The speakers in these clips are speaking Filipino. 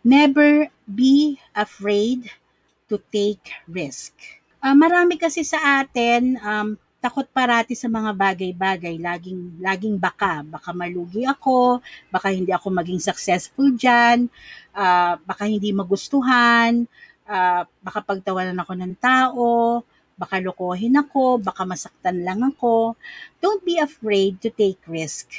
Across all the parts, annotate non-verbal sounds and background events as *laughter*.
never be afraid to take risk. Uh, marami kasi sa atin um, takot parati sa mga bagay-bagay, laging laging baka, baka malugi ako, baka hindi ako maging successful diyan, uh, baka hindi magustuhan, uh, baka pagtawanan ako ng tao, baka lokohin ako, baka masaktan lang ako. Don't be afraid to take risk.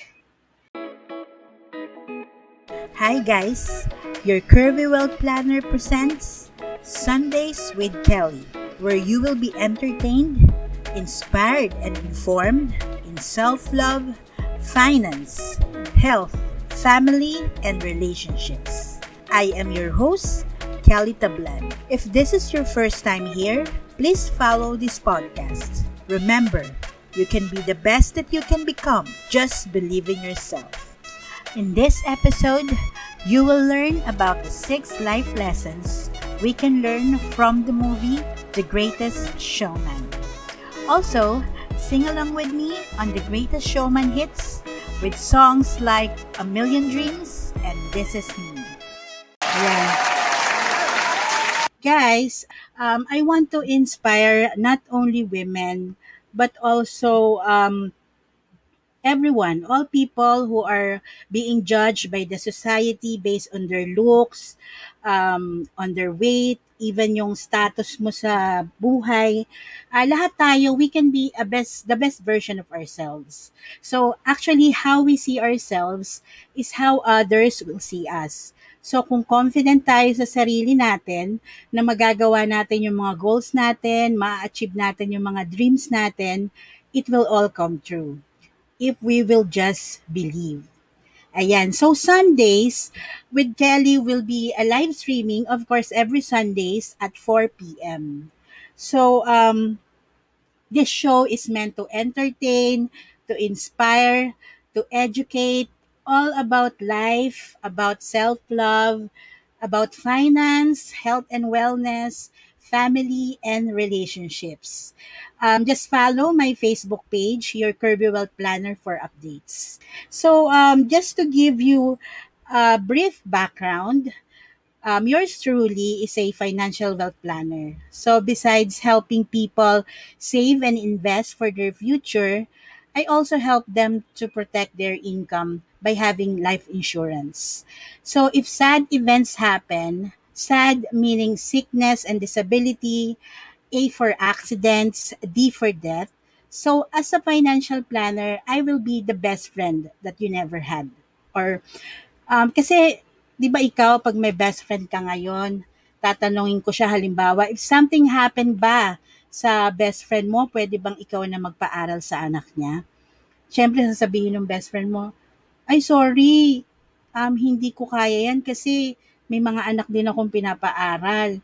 Hi guys, your Curvy World Planner presents Sundays with Kelly, where you will be entertained inspired and informed in self love, finance, health, family, and relationships. I am your host, Kelly Tablan. If this is your first time here, please follow this podcast. Remember, you can be the best that you can become. Just believe in yourself. In this episode, you will learn about the six life lessons we can learn from the movie The Greatest Showman. Also, sing along with me on The Greatest Showman hits with songs like A Million Dreams and This Is Me. Yeah. Guys, um, I want to inspire not only women, but also um, everyone, all people who are being judged by the society based on their looks, um, on their weight, even yung status mo sa buhay, uh, lahat tayo, we can be a best, the best version of ourselves. So, actually, how we see ourselves is how others will see us. So, kung confident tayo sa sarili natin, na magagawa natin yung mga goals natin, ma-achieve natin yung mga dreams natin, it will all come true. If we will just believe. Ayan. So, Sundays with Kelly will be a live streaming, of course, every Sundays at 4 p.m. So, um, this show is meant to entertain, to inspire, to educate, all about life, about self-love, about finance, health and wellness, family, and relationships. Um, just follow my Facebook page, Your Kirby Wealth Planner, for updates. So, um, just to give you a brief background, um, yours truly is a financial wealth planner. So, besides helping people save and invest for their future, I also help them to protect their income by having life insurance. So, if sad events happen, SAD meaning sickness and disability, A for accidents, D for death. So as a financial planner, I will be the best friend that you never had. Or um, kasi 'di ba ikaw pag may best friend ka ngayon, tatanungin ko siya halimbawa, if something happened ba sa best friend mo, pwede bang ikaw na magpaaral sa anak niya? Siyempre sasabihin ng best friend mo, ay sorry, um, hindi ko kaya yan kasi may mga anak din akong pinapaaral.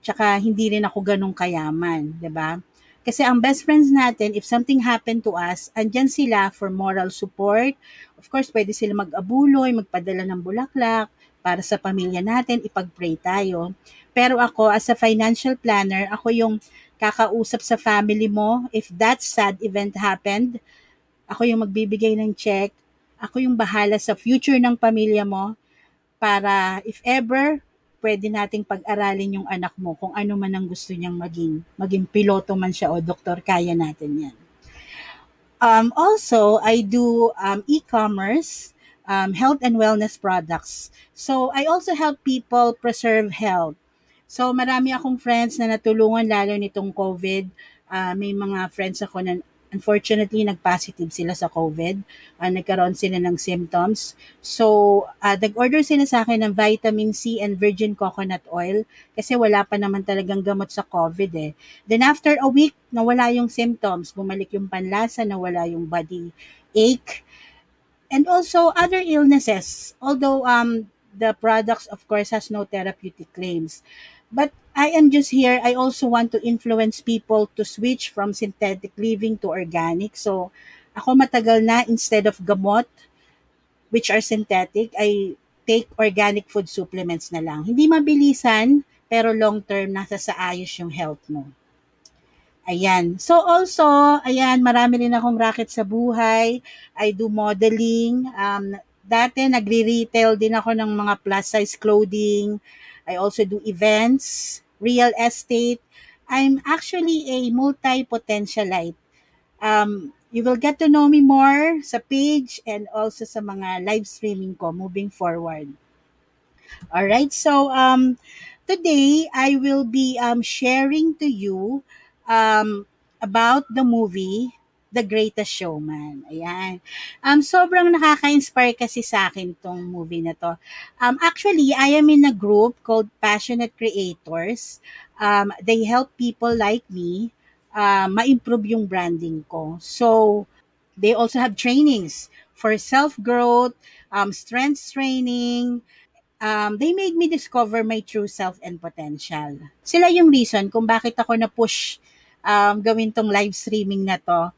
Tsaka hindi rin ako ganong kayaman, 'di ba? Kasi ang best friends natin, if something happened to us, andyan sila for moral support. Of course, pwede sila mag-abuloy, magpadala ng bulaklak para sa pamilya natin, ipag-pray tayo. Pero ako, as a financial planner, ako yung kakausap sa family mo. If that sad event happened, ako yung magbibigay ng check. Ako yung bahala sa future ng pamilya mo para if ever pwede nating pag-aralin yung anak mo kung ano man ang gusto niyang maging. Maging piloto man siya o doktor, kaya natin yan. Um, also, I do um, e-commerce, um, health and wellness products. So, I also help people preserve health. So, marami akong friends na natulungan lalo nitong COVID. Uh, may mga friends ako na unfortunately, nag-positive sila sa COVID. Uh, nagkaroon sila ng symptoms. So, uh, nag-order sila sa akin ng vitamin C and virgin coconut oil kasi wala pa naman talagang gamot sa COVID eh. Then after a week, nawala yung symptoms. Bumalik yung panlasa, nawala yung body ache. And also other illnesses. Although um, the products, of course, has no therapeutic claims. But I am just here. I also want to influence people to switch from synthetic living to organic. So, ako matagal na instead of gamot, which are synthetic, I take organic food supplements na lang. Hindi mabilisan, pero long term, nasa sa ayos yung health mo. Ayan. So also, ayan, marami rin akong racket sa buhay. I do modeling. Um, Dati nagre-retail din ako ng mga plus size clothing. I also do events, real estate. I'm actually a multi-potentialite. Um, you will get to know me more sa page and also sa mga live streaming ko moving forward. All right. So um today I will be um sharing to you um about the movie The Greatest Showman. Ayan. Um sobrang nakaka-inspire kasi sa akin tong movie na to. Um actually, I am in a group called Passionate Creators. Um they help people like me uh, ma-improve yung branding ko. So, they also have trainings for self-growth, um, strength training, um, they made me discover my true self and potential. Sila yung reason kung bakit ako na-push um, gawin tong live streaming na to.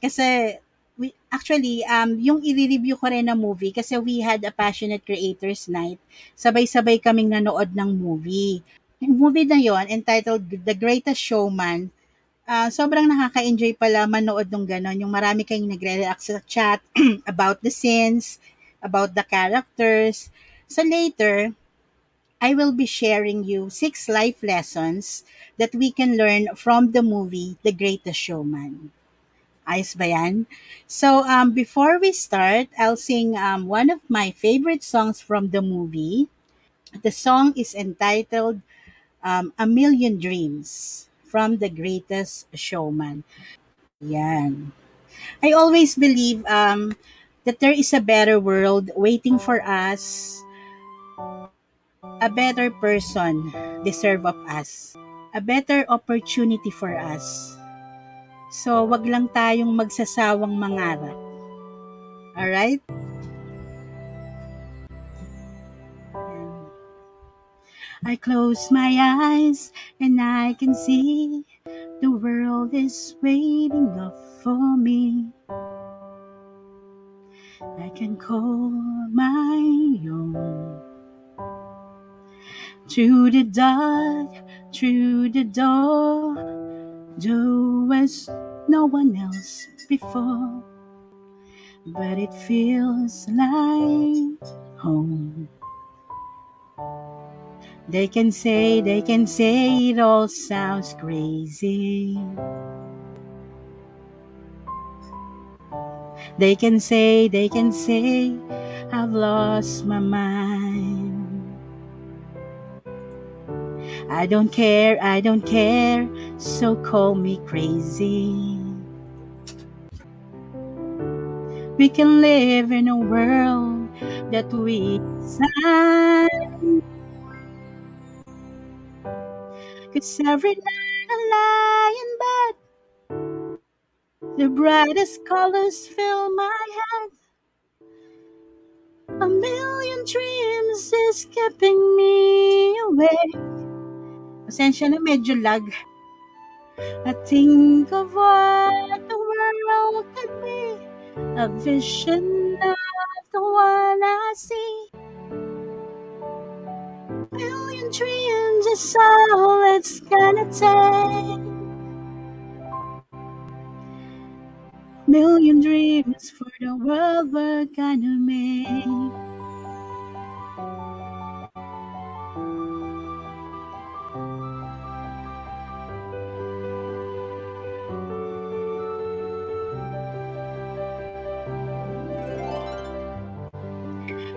Kasi, we, actually, um, yung i-review ko rin na movie, kasi we had a passionate creators night, sabay-sabay kaming nanood ng movie. Yung movie na yon entitled The Greatest Showman, uh, sobrang nakaka-enjoy pala manood ng ganon. Yung marami kayong nagre-react sa chat *clears throat* about the scenes, about the characters, So later, I will be sharing you six life lessons that we can learn from the movie The Greatest Showman. Ayos ba yan? So, um, before we start, I'll sing um, one of my favorite songs from the movie. The song is entitled um, A Million Dreams from The Greatest Showman. Yan. I always believe um, that there is a better world waiting for us a better person deserve of us. A better opportunity for us. So, wag lang tayong magsasawang mangarap. Alright? I close my eyes and I can see the world is waiting up for me. I can call my own. Through the dark, through the door, there as no one else before, but it feels like home. They can say, they can say it all sounds crazy. They can say, they can say, I've lost my mind. I don't care, I don't care, so call me crazy. We can live in a world that we design. Cause every night I lie in bed, the brightest colors fill my head. A million dreams is keeping me awake. Pasensya na medyo lag. I think of what the world could be, a vision of the one I see. Million dreams is all it's gonna take. Million dreams for the world we're gonna make.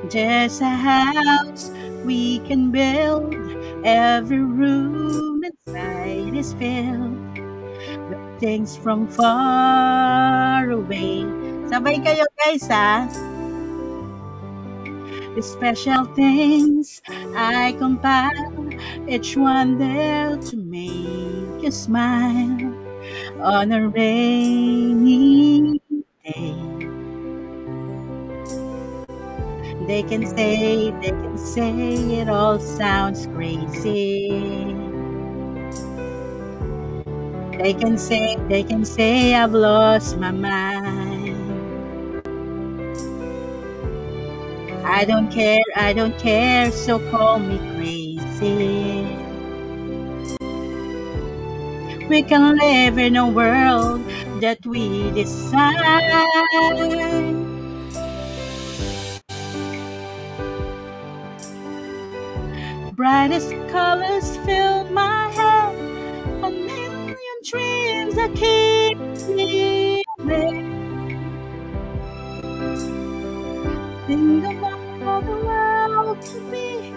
Just a house we can build. Every room inside is filled with things from far away. Sabay kayo guys ha. The special things I compile, each one there to make you smile on a rainy They can say, they can say it all sounds crazy. They can say, they can say I've lost my mind. I don't care, I don't care, so call me crazy. We can live in a world that we decide. Brightest colors fill my head. A million dreams that keep me awake. Think about how the world could be.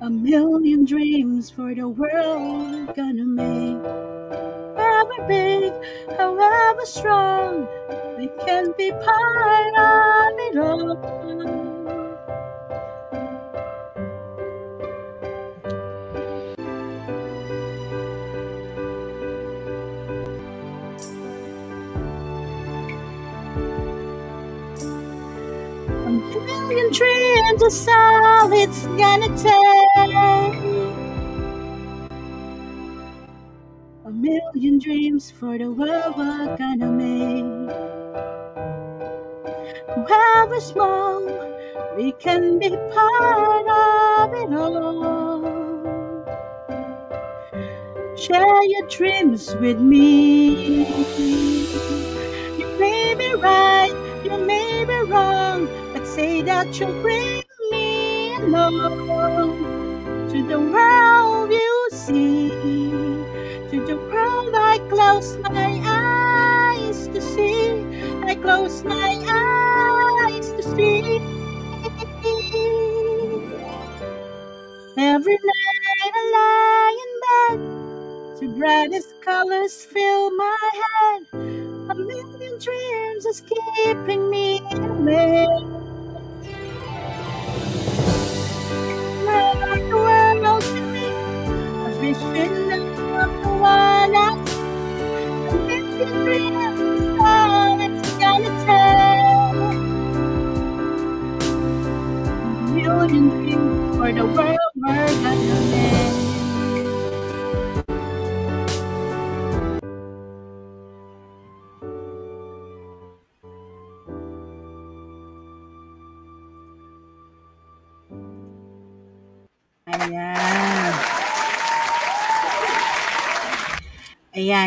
A million dreams for the world gonna make. However big, however strong, we can be part of it all. A million dreams is it's gonna take. Million dreams for the world we're gonna make. However small, we can be part of it all. Share your dreams with me. You may be right, you may be wrong, but say that you'll bring me along to the world you see, close my eyes to see, I close my eyes to see. Every night I lie in bed, the brightest colors fill my head. A million dreams is keeping me awake.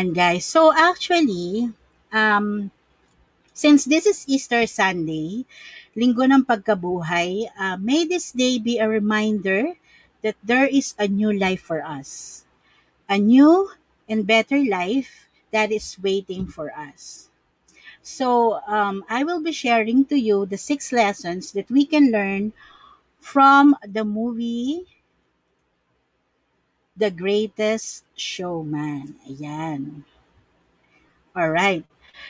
Ayan, guys. So, actually, um, since this is Easter Sunday, linggo ng pagkabuhay, uh, may this day be a reminder that there is a new life for us. A new and better life that is waiting for us. So, um, I will be sharing to you the six lessons that we can learn from the movie The Greatest Showman. Ayan. All right.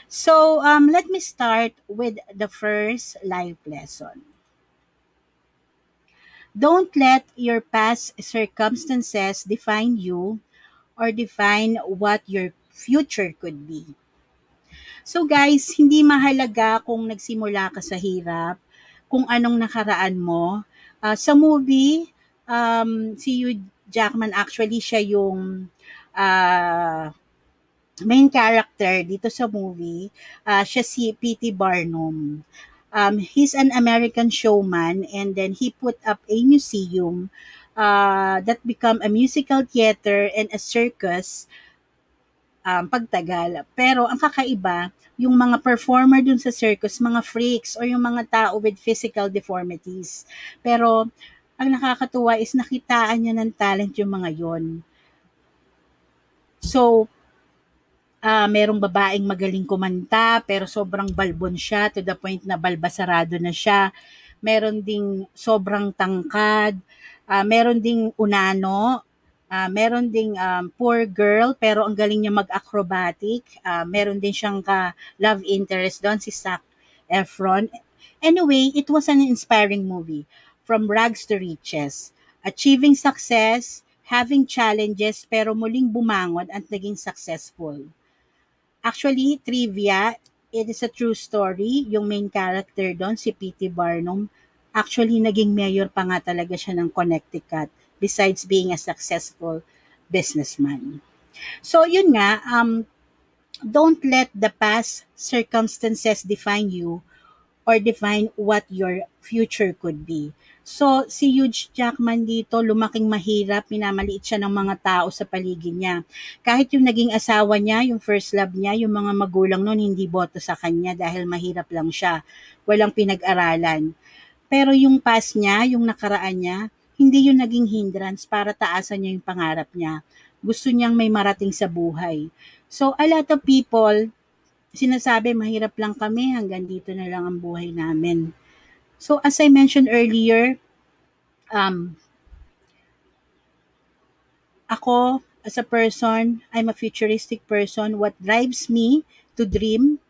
So, um, let me start with the first life lesson. Don't let your past circumstances define you or define what your future could be. So guys, hindi mahalaga kung nagsimula ka sa hirap, kung anong nakaraan mo. Uh, sa movie, um, si Hugh Jackman actually siya yung uh, main character dito sa movie. Uh, siya si P.T. Barnum. Um, he's an American showman and then he put up a museum uh, that become a musical theater and a circus um, pagtagal. Pero ang kakaiba, yung mga performer dun sa circus, mga freaks or yung mga tao with physical deformities. Pero ang nakakatuwa is nakitaan niya ng talent yung mga yon. So, uh, merong babaeng magaling kumanta pero sobrang balbon siya to the point na balbasarado na siya. Meron ding sobrang tangkad. Uh, meron ding unano. Uh, meron ding um, poor girl pero ang galing niya mag-acrobatic. Uh, meron din siyang ka love interest doon si Zac Efron. Anyway, it was an inspiring movie. From rags to riches. Achieving success, having challenges pero muling bumangon at naging successful. Actually, trivia, it is a true story. Yung main character doon, si P.T. Barnum, actually naging mayor pa nga talaga siya ng Connecticut besides being a successful businessman. So, yun nga, um, don't let the past circumstances define you or define what your future could be. So, si Hugh Jackman dito, lumaking mahirap, minamaliit siya ng mga tao sa paligid niya. Kahit yung naging asawa niya, yung first love niya, yung mga magulang noon hindi boto sa kanya dahil mahirap lang siya. Walang pinag-aralan. Pero yung past niya, yung nakaraan niya, hindi yun naging hindrance para taasan niya yung pangarap niya. Gusto niyang may marating sa buhay. So, a lot of people, sinasabi mahirap lang kami, hanggang dito na lang ang buhay namin. So, as I mentioned earlier, um, ako, as a person, I'm a futuristic person. What drives me to dream,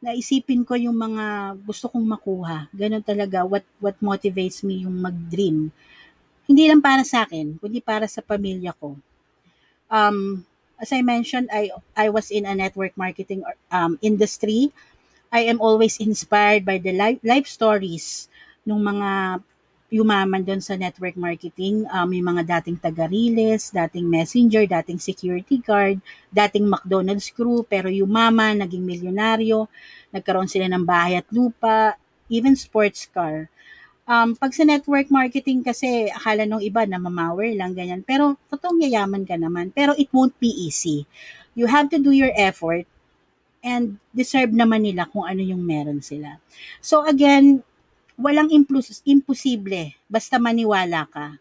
naisipin ko yung mga gusto kong makuha. Ganon talaga, what, what motivates me yung mag-dream. Hindi lang para sa akin, kundi para sa pamilya ko. Um, as I mentioned, I, I was in a network marketing um, industry I am always inspired by the life, life stories ng mga yumaman doon sa network marketing. Um, may mga dating taga-riles, dating messenger, dating security guard, dating McDonald's crew, pero yumaman, naging milyonaryo, nagkaroon sila ng bahay at lupa, even sports car. Um, pag sa network marketing kasi, akala nung iba na mamawer lang, ganyan. Pero, totoong yayaman ka naman. Pero it won't be easy. You have to do your effort and deserve naman nila kung ano yung meron sila. So again, walang implus- imposible basta maniwala ka.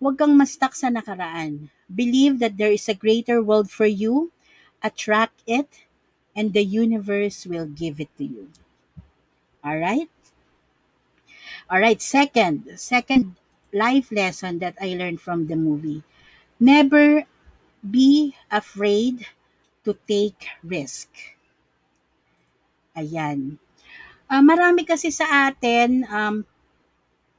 Huwag kang mastak sa nakaraan. Believe that there is a greater world for you. Attract it and the universe will give it to you. All right? All right, second, second life lesson that I learned from the movie. Never be afraid to take risk. Ayan. Uh, marami kasi sa atin, um,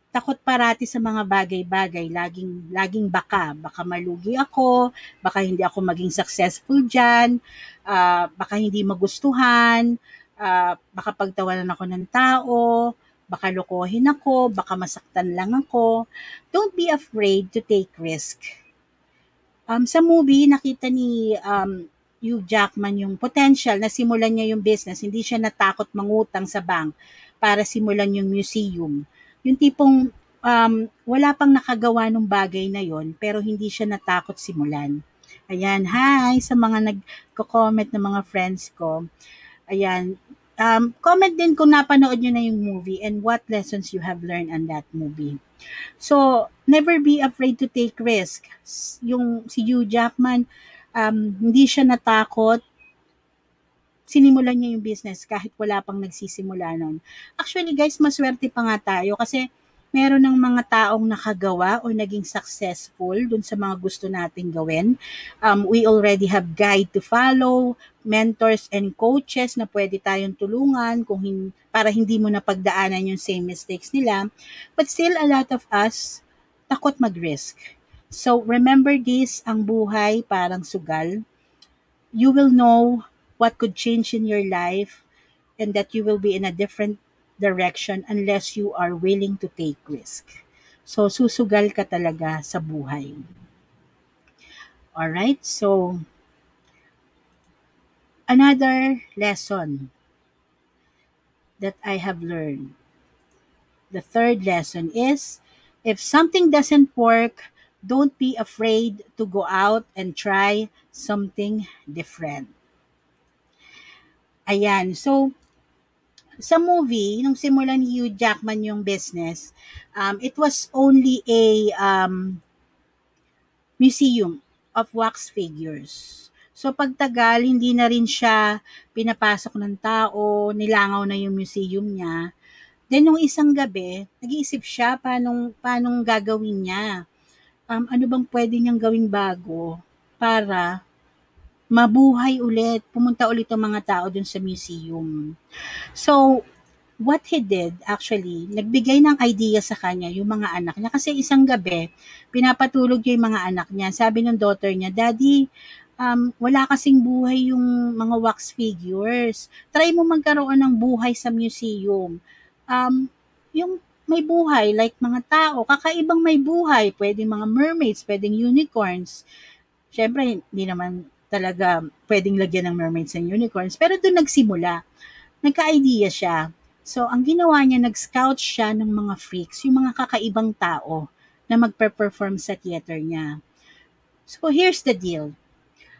takot parati sa mga bagay-bagay. Laging, laging baka. Baka malugi ako, baka hindi ako maging successful dyan, uh, baka hindi magustuhan, uh, baka pagtawanan ako ng tao, baka lokohin ako, baka masaktan lang ako. Don't be afraid to take risk. Um, sa movie, nakita ni um, Hugh Jackman yung potential na simulan niya yung business. Hindi siya natakot mangutang sa bank para simulan yung museum. Yung tipong um, wala pang nakagawa ng bagay na yon pero hindi siya natakot simulan. Ayan, hi sa mga nagko-comment ng mga friends ko. Ayan, um, comment din kung napanood nyo na yung movie and what lessons you have learned on that movie. So, never be afraid to take risk. Yung si Hugh Jackman, um, hindi siya natakot sinimulan niya yung business kahit wala pang nagsisimula nun. Actually guys, maswerte pa nga tayo kasi meron ng mga taong nakagawa o naging successful dun sa mga gusto nating gawin. Um, we already have guide to follow, mentors and coaches na pwede tayong tulungan kung hin- para hindi mo na pagdaanan yung same mistakes nila. But still, a lot of us takot mag-risk So remember this, ang buhay parang sugal. You will know what could change in your life and that you will be in a different direction unless you are willing to take risk. So susugal ka talaga sa buhay. All right? So another lesson that I have learned. The third lesson is if something doesn't work, don't be afraid to go out and try something different. Ayan. So, sa movie, nung simulan ni Hugh Jackman yung business, um, it was only a um, museum of wax figures. So pagtagal, hindi na rin siya pinapasok ng tao, nilangaw na yung museum niya. Then nung isang gabi, nag-iisip siya paanong, paanong gagawin niya um, ano bang pwede niyang gawing bago para mabuhay ulit, pumunta ulit ang mga tao dun sa museum. So, what he did, actually, nagbigay ng idea sa kanya yung mga anak niya. Kasi isang gabi, pinapatulog niya yung mga anak niya. Sabi ng daughter niya, Daddy, um, wala kasing buhay yung mga wax figures. Try mo magkaroon ng buhay sa museum. Um, yung may buhay like mga tao, kakaibang may buhay, pwedeng mga mermaids, pwedeng unicorns. Syempre, hindi naman talaga pwedeng lagyan ng mermaids and unicorns, pero doon nagsimula. Nagka-idea siya. So, ang ginawa niya, nag-scout siya ng mga freaks, yung mga kakaibang tao na magpe-perform sa theater niya. So, here's the deal.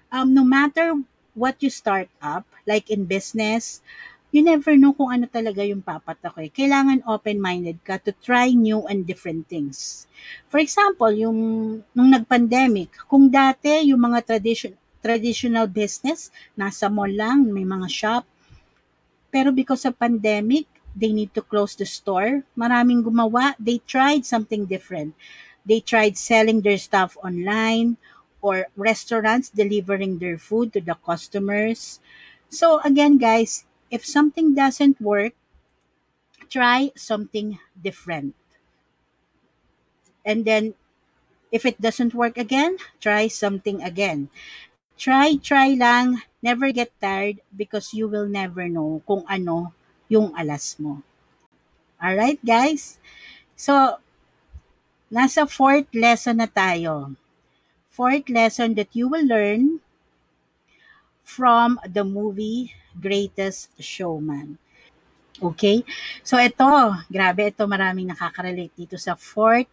Um, no matter what you start up, like in business, you never know kung ano talaga yung papatak eh. Kailangan open-minded ka to try new and different things. For example, yung nung nag-pandemic, kung dati yung mga tradition, traditional business, nasa mall lang, may mga shop, pero because of pandemic, they need to close the store. Maraming gumawa, they tried something different. They tried selling their stuff online or restaurants delivering their food to the customers. So again, guys, if something doesn't work, try something different. And then if it doesn't work again, try something again. Try, try lang. Never get tired because you will never know kung ano yung alas mo. Alright, guys? So, nasa fourth lesson na tayo. Fourth lesson that you will learn from the movie Greatest Showman. Okay? So, ito, grabe, ito maraming nakaka-relate dito sa fourth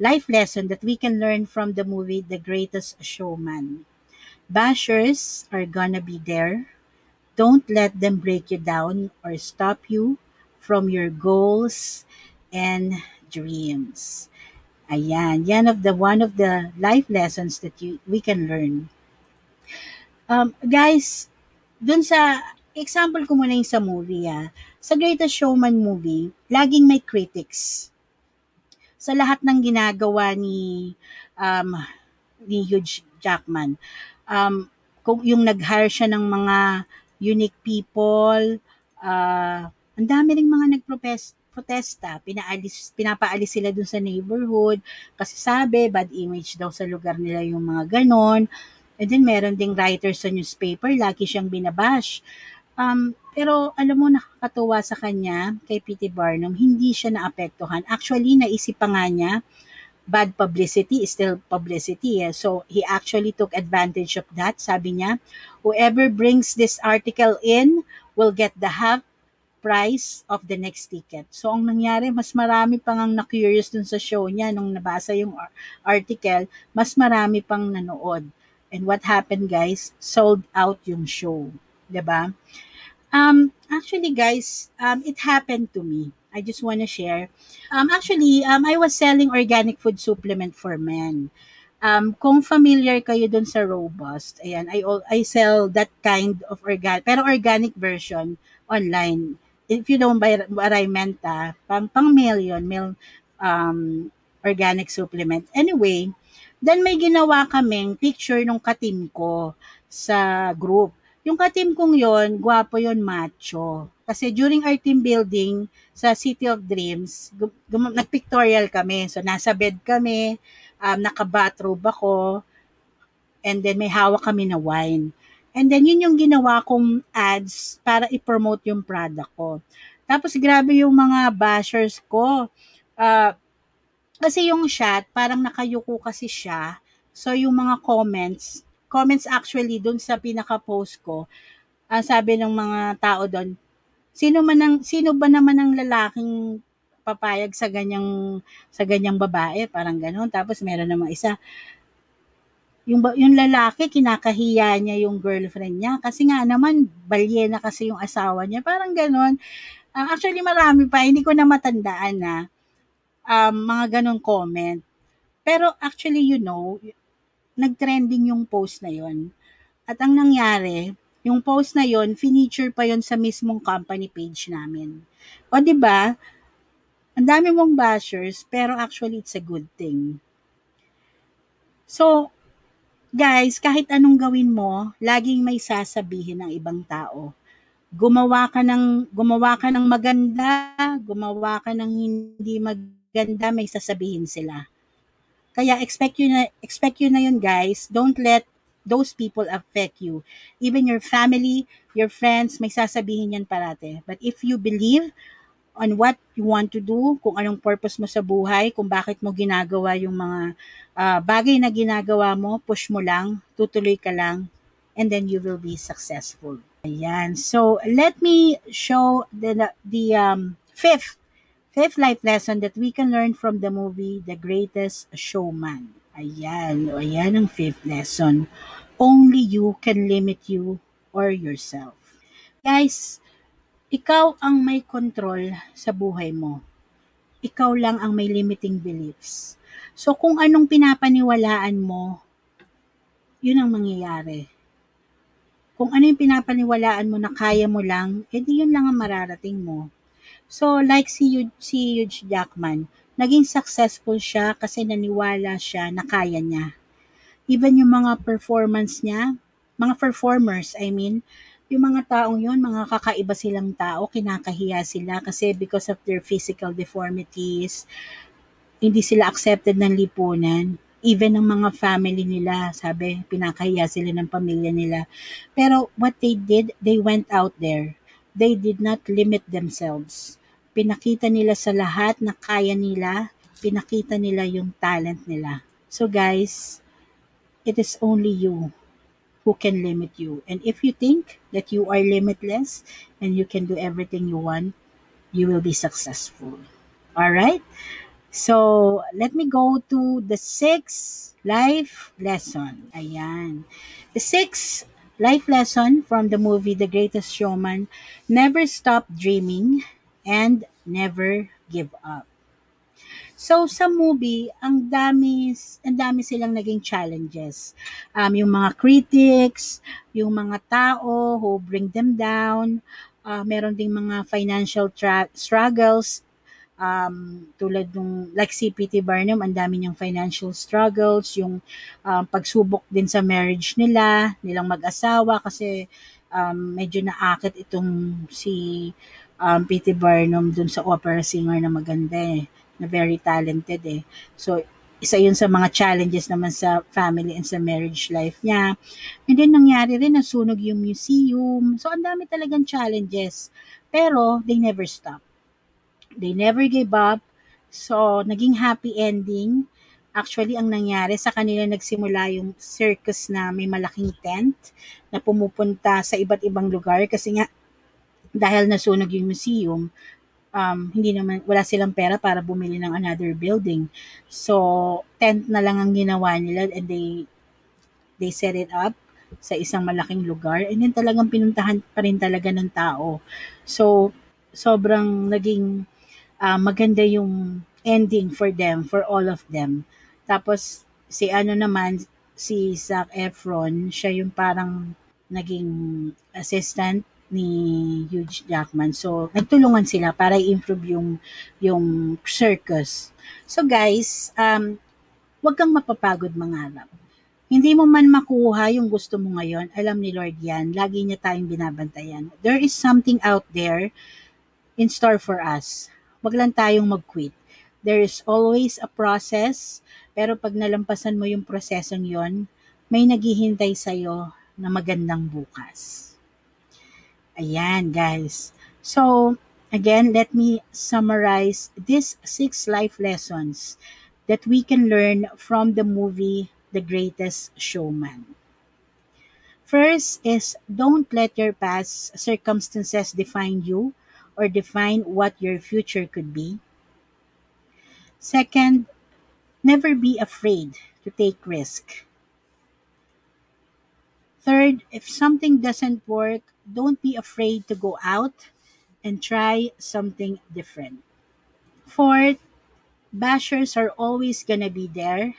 life lesson that we can learn from the movie The Greatest Showman. Bashers are gonna be there. Don't let them break you down or stop you from your goals and dreams. Ayan, yan of the one of the life lessons that you we can learn. Um, guys, dun sa example ko muna yung sa movie ah. Sa Greatest Showman movie, laging may critics. Sa lahat ng ginagawa ni um, ni Hugh Jackman. Um, kung yung nag-hire siya ng mga unique people, uh, ang dami ring mga nagprotest protesta, pinaalis, pinapaalis sila dun sa neighborhood kasi sabi, bad image daw sa lugar nila yung mga ganon. And then meron ding writer sa newspaper, lagi siyang binabash. Um, pero alam mo, nakakatuwa sa kanya, kay P.T. Barnum, hindi siya naapektuhan. Actually, naisip pa nga niya, bad publicity is still publicity. Eh. So, he actually took advantage of that. Sabi niya, whoever brings this article in will get the half price of the next ticket. So, ang nangyari, mas marami pang ang na-curious dun sa show niya nung nabasa yung article, mas marami pang nanood. And what happened, guys? Sold out yung show. ba? Diba? Um, actually, guys, um, it happened to me. I just want to share. Um, actually, um, I was selling organic food supplement for men. Um, kung familiar kayo dun sa Robust, ayan, I, I sell that kind of organic, pero organic version online if you don't buy what I meant, ah, pang, pang male yun, male um, organic supplement. Anyway, then may ginawa kaming picture nung katim ko sa group. Yung katim kong yon, gwapo yon macho. Kasi during our team building sa City of Dreams, nag-pictorial kami. So, nasa bed kami, um, naka-bathrobe ako, and then may hawak kami na wine. And then, yun yung ginawa kong ads para i-promote yung product ko. Tapos, grabe yung mga bashers ko. Uh, kasi yung shot, parang nakayuko kasi siya. So, yung mga comments, comments actually dun sa pinaka-post ko, ang uh, sabi ng mga tao doon, sino man ang sino ba naman ang lalaking papayag sa ganyang sa ganyang babae, parang ganoon. Tapos meron namang isa, yung, yung lalaki, kinakahiya niya yung girlfriend niya. Kasi nga naman, balye na kasi yung asawa niya. Parang ganon. Uh, actually, marami pa. Hindi ko na matandaan na um, mga ganon comment. Pero actually, you know, nag-trending yung post na yon At ang nangyari, yung post na yon finiture pa yon sa mismong company page namin. O, di ba? Ang dami mong bashers, pero actually, it's a good thing. So, guys, kahit anong gawin mo, laging may sasabihin ng ibang tao. Gumawa ka ng gumawa ka ng maganda, gumawa ka ng hindi maganda, may sasabihin sila. Kaya expect you na expect you na yun, guys. Don't let those people affect you. Even your family, your friends, may sasabihin yan parate. But if you believe on what you want to do, kung anong purpose mo sa buhay, kung bakit mo ginagawa yung mga uh, bagay na ginagawa mo, push mo lang, tutuloy ka lang, and then you will be successful. Ayan. So, let me show the, the um, Fifth, fifth life lesson that we can learn from the movie The Greatest Showman. Ayan, ayan ang fifth lesson. Only you can limit you or yourself. Guys, ikaw ang may control sa buhay mo. Ikaw lang ang may limiting beliefs. So kung anong pinapaniwalaan mo, yun ang mangyayari. Kung ano yung pinapaniwalaan mo na kaya mo lang, edi yun lang ang mararating mo. So like si, Hugh, si Hugh Jackman, naging successful siya kasi naniwala siya na kaya niya. Even yung mga performance niya, mga performers, I mean, yung mga taong yun, mga kakaiba silang tao, kinakahiya sila kasi because of their physical deformities, hindi sila accepted ng lipunan. Even ng mga family nila, sabi, pinakahiya sila ng pamilya nila. Pero what they did, they went out there. They did not limit themselves. Pinakita nila sa lahat na kaya nila, pinakita nila yung talent nila. So guys, it is only you who can limit you. And if you think that you are limitless and you can do everything you want, you will be successful. All right? So, let me go to the sixth life lesson. Ayan. The sixth life lesson from the movie The Greatest Showman, never stop dreaming and never give up. So sa movie, ang dami ang dami silang naging challenges. Um yung mga critics, yung mga tao who bring them down, uh, meron ding mga financial tra- struggles um, tulad nung like si P.T. Barnum, ang dami niyang financial struggles, yung um, pagsubok din sa marriage nila, nilang mag-asawa kasi um, medyo naakit itong si um, P.T. Barnum dun sa opera singer na maganda eh na very talented eh. So, isa yun sa mga challenges naman sa family and sa marriage life niya. And then, nangyari rin, nasunog yung museum. So, ang dami talagang challenges. Pero, they never stop. They never gave up. So, naging happy ending. Actually, ang nangyari sa kanila nagsimula yung circus na may malaking tent na pumupunta sa iba't ibang lugar kasi nga dahil nasunog yung museum, um, hindi naman, wala silang pera para bumili ng another building. So, tent na lang ang ginawa nila and they, they set it up sa isang malaking lugar and then talagang pinuntahan pa rin talaga ng tao. So, sobrang naging uh, maganda yung ending for them, for all of them. Tapos, si ano naman, si Zac Efron, siya yung parang naging assistant ni Hugh Jackman. So, nagtulungan sila para i-improve yung, yung circus. So guys, um, wag kang mapapagod mangarap. Hindi mo man makuha yung gusto mo ngayon, alam ni Lord yan, lagi niya tayong binabantayan. There is something out there in store for us. Wag lang tayong mag-quit. There is always a process, pero pag nalampasan mo yung prosesong yon, may naghihintay sa'yo na magandang bukas. Ayan, guys. So, again, let me summarize these six life lessons that we can learn from the movie The Greatest Showman. First is don't let your past circumstances define you or define what your future could be. Second, never be afraid to take risk. Third, if something doesn't work, don't be afraid to go out and try something different. Fourth, bashers are always going to be there.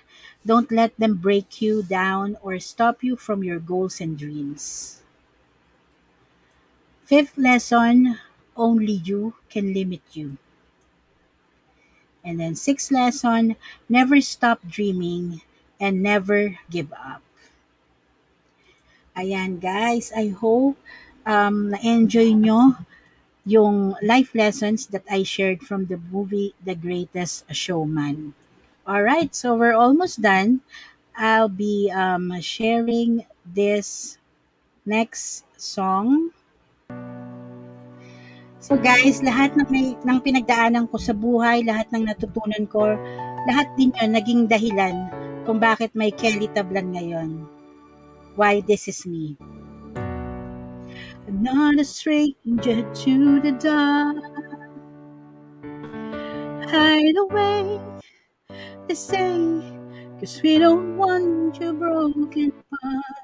Don't let them break you down or stop you from your goals and dreams. Fifth lesson, only you can limit you. And then sixth lesson, never stop dreaming and never give up. Ayan guys, I hope um, na-enjoy nyo yung life lessons that I shared from the movie The Greatest Showman. Alright, so we're almost done. I'll be um, sharing this next song. So guys, lahat ng, may, ng pinagdaanan ko sa buhay, lahat ng natutunan ko, lahat din yun naging dahilan kung bakit may Kelly Tablan ngayon. Why This Is Me. I'm not a stranger to the dark. hide away. They say, cause we don't want your broken parts.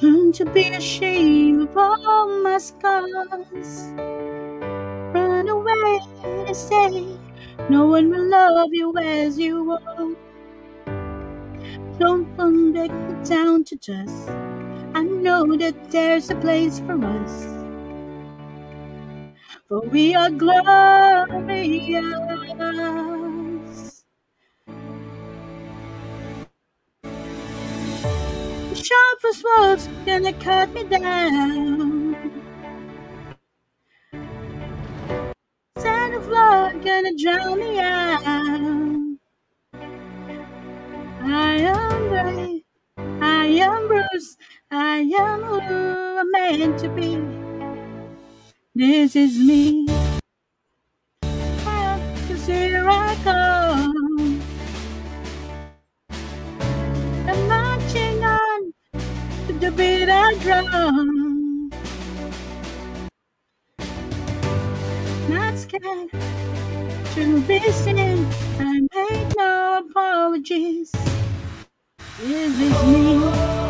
Learn to be ashamed of all my scars. Run away, they say, no one will love you as you are. Don't come back down to dust. I know that there's a place for us. For we are glorious. The sharpest words gonna cut me down. Sand of blood gonna drown me out. I am who I'm meant to be. This is me. Cause here I come. I'm marching on to the beat I drum. Not scared to be seen. I make no apologies. This is me.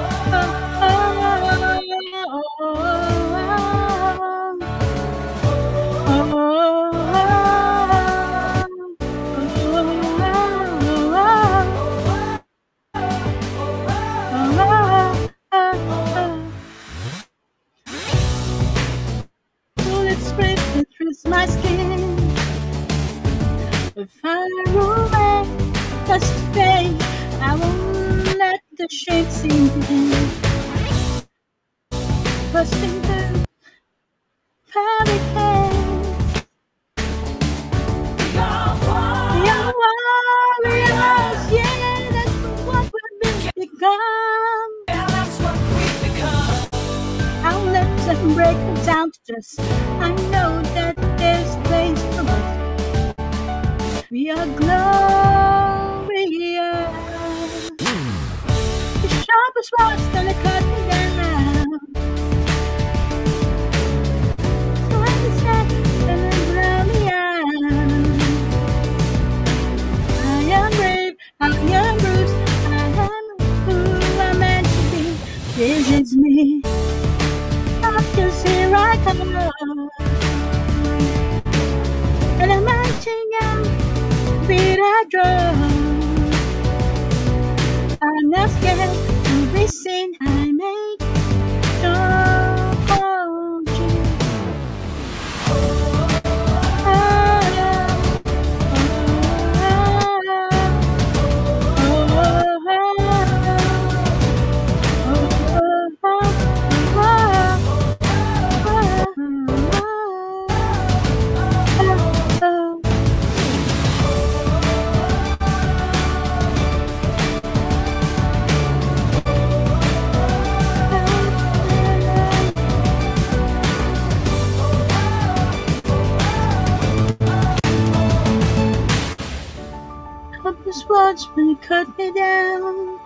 When you cut me down.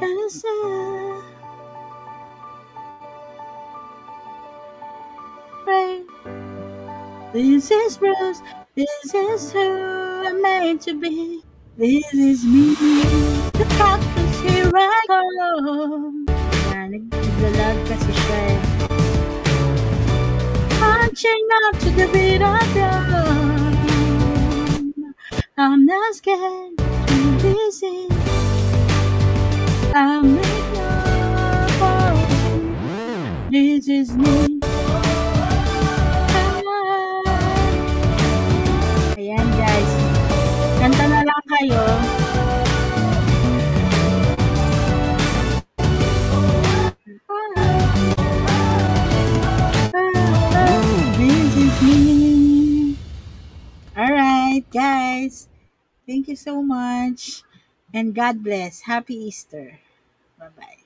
Kinda sad. Right. This is Bruce. This is who I'm made to be. This is me. The cactus here I come. Yan, nag- naglalag kasi siya eh. Punching up to the beat of drum. I'm not scared to be seen. I'll make. This is me. Ayan guys. Kanta na lang kayo. Alright, guys. Thank you so much. And God bless. Happy Easter. Bye bye.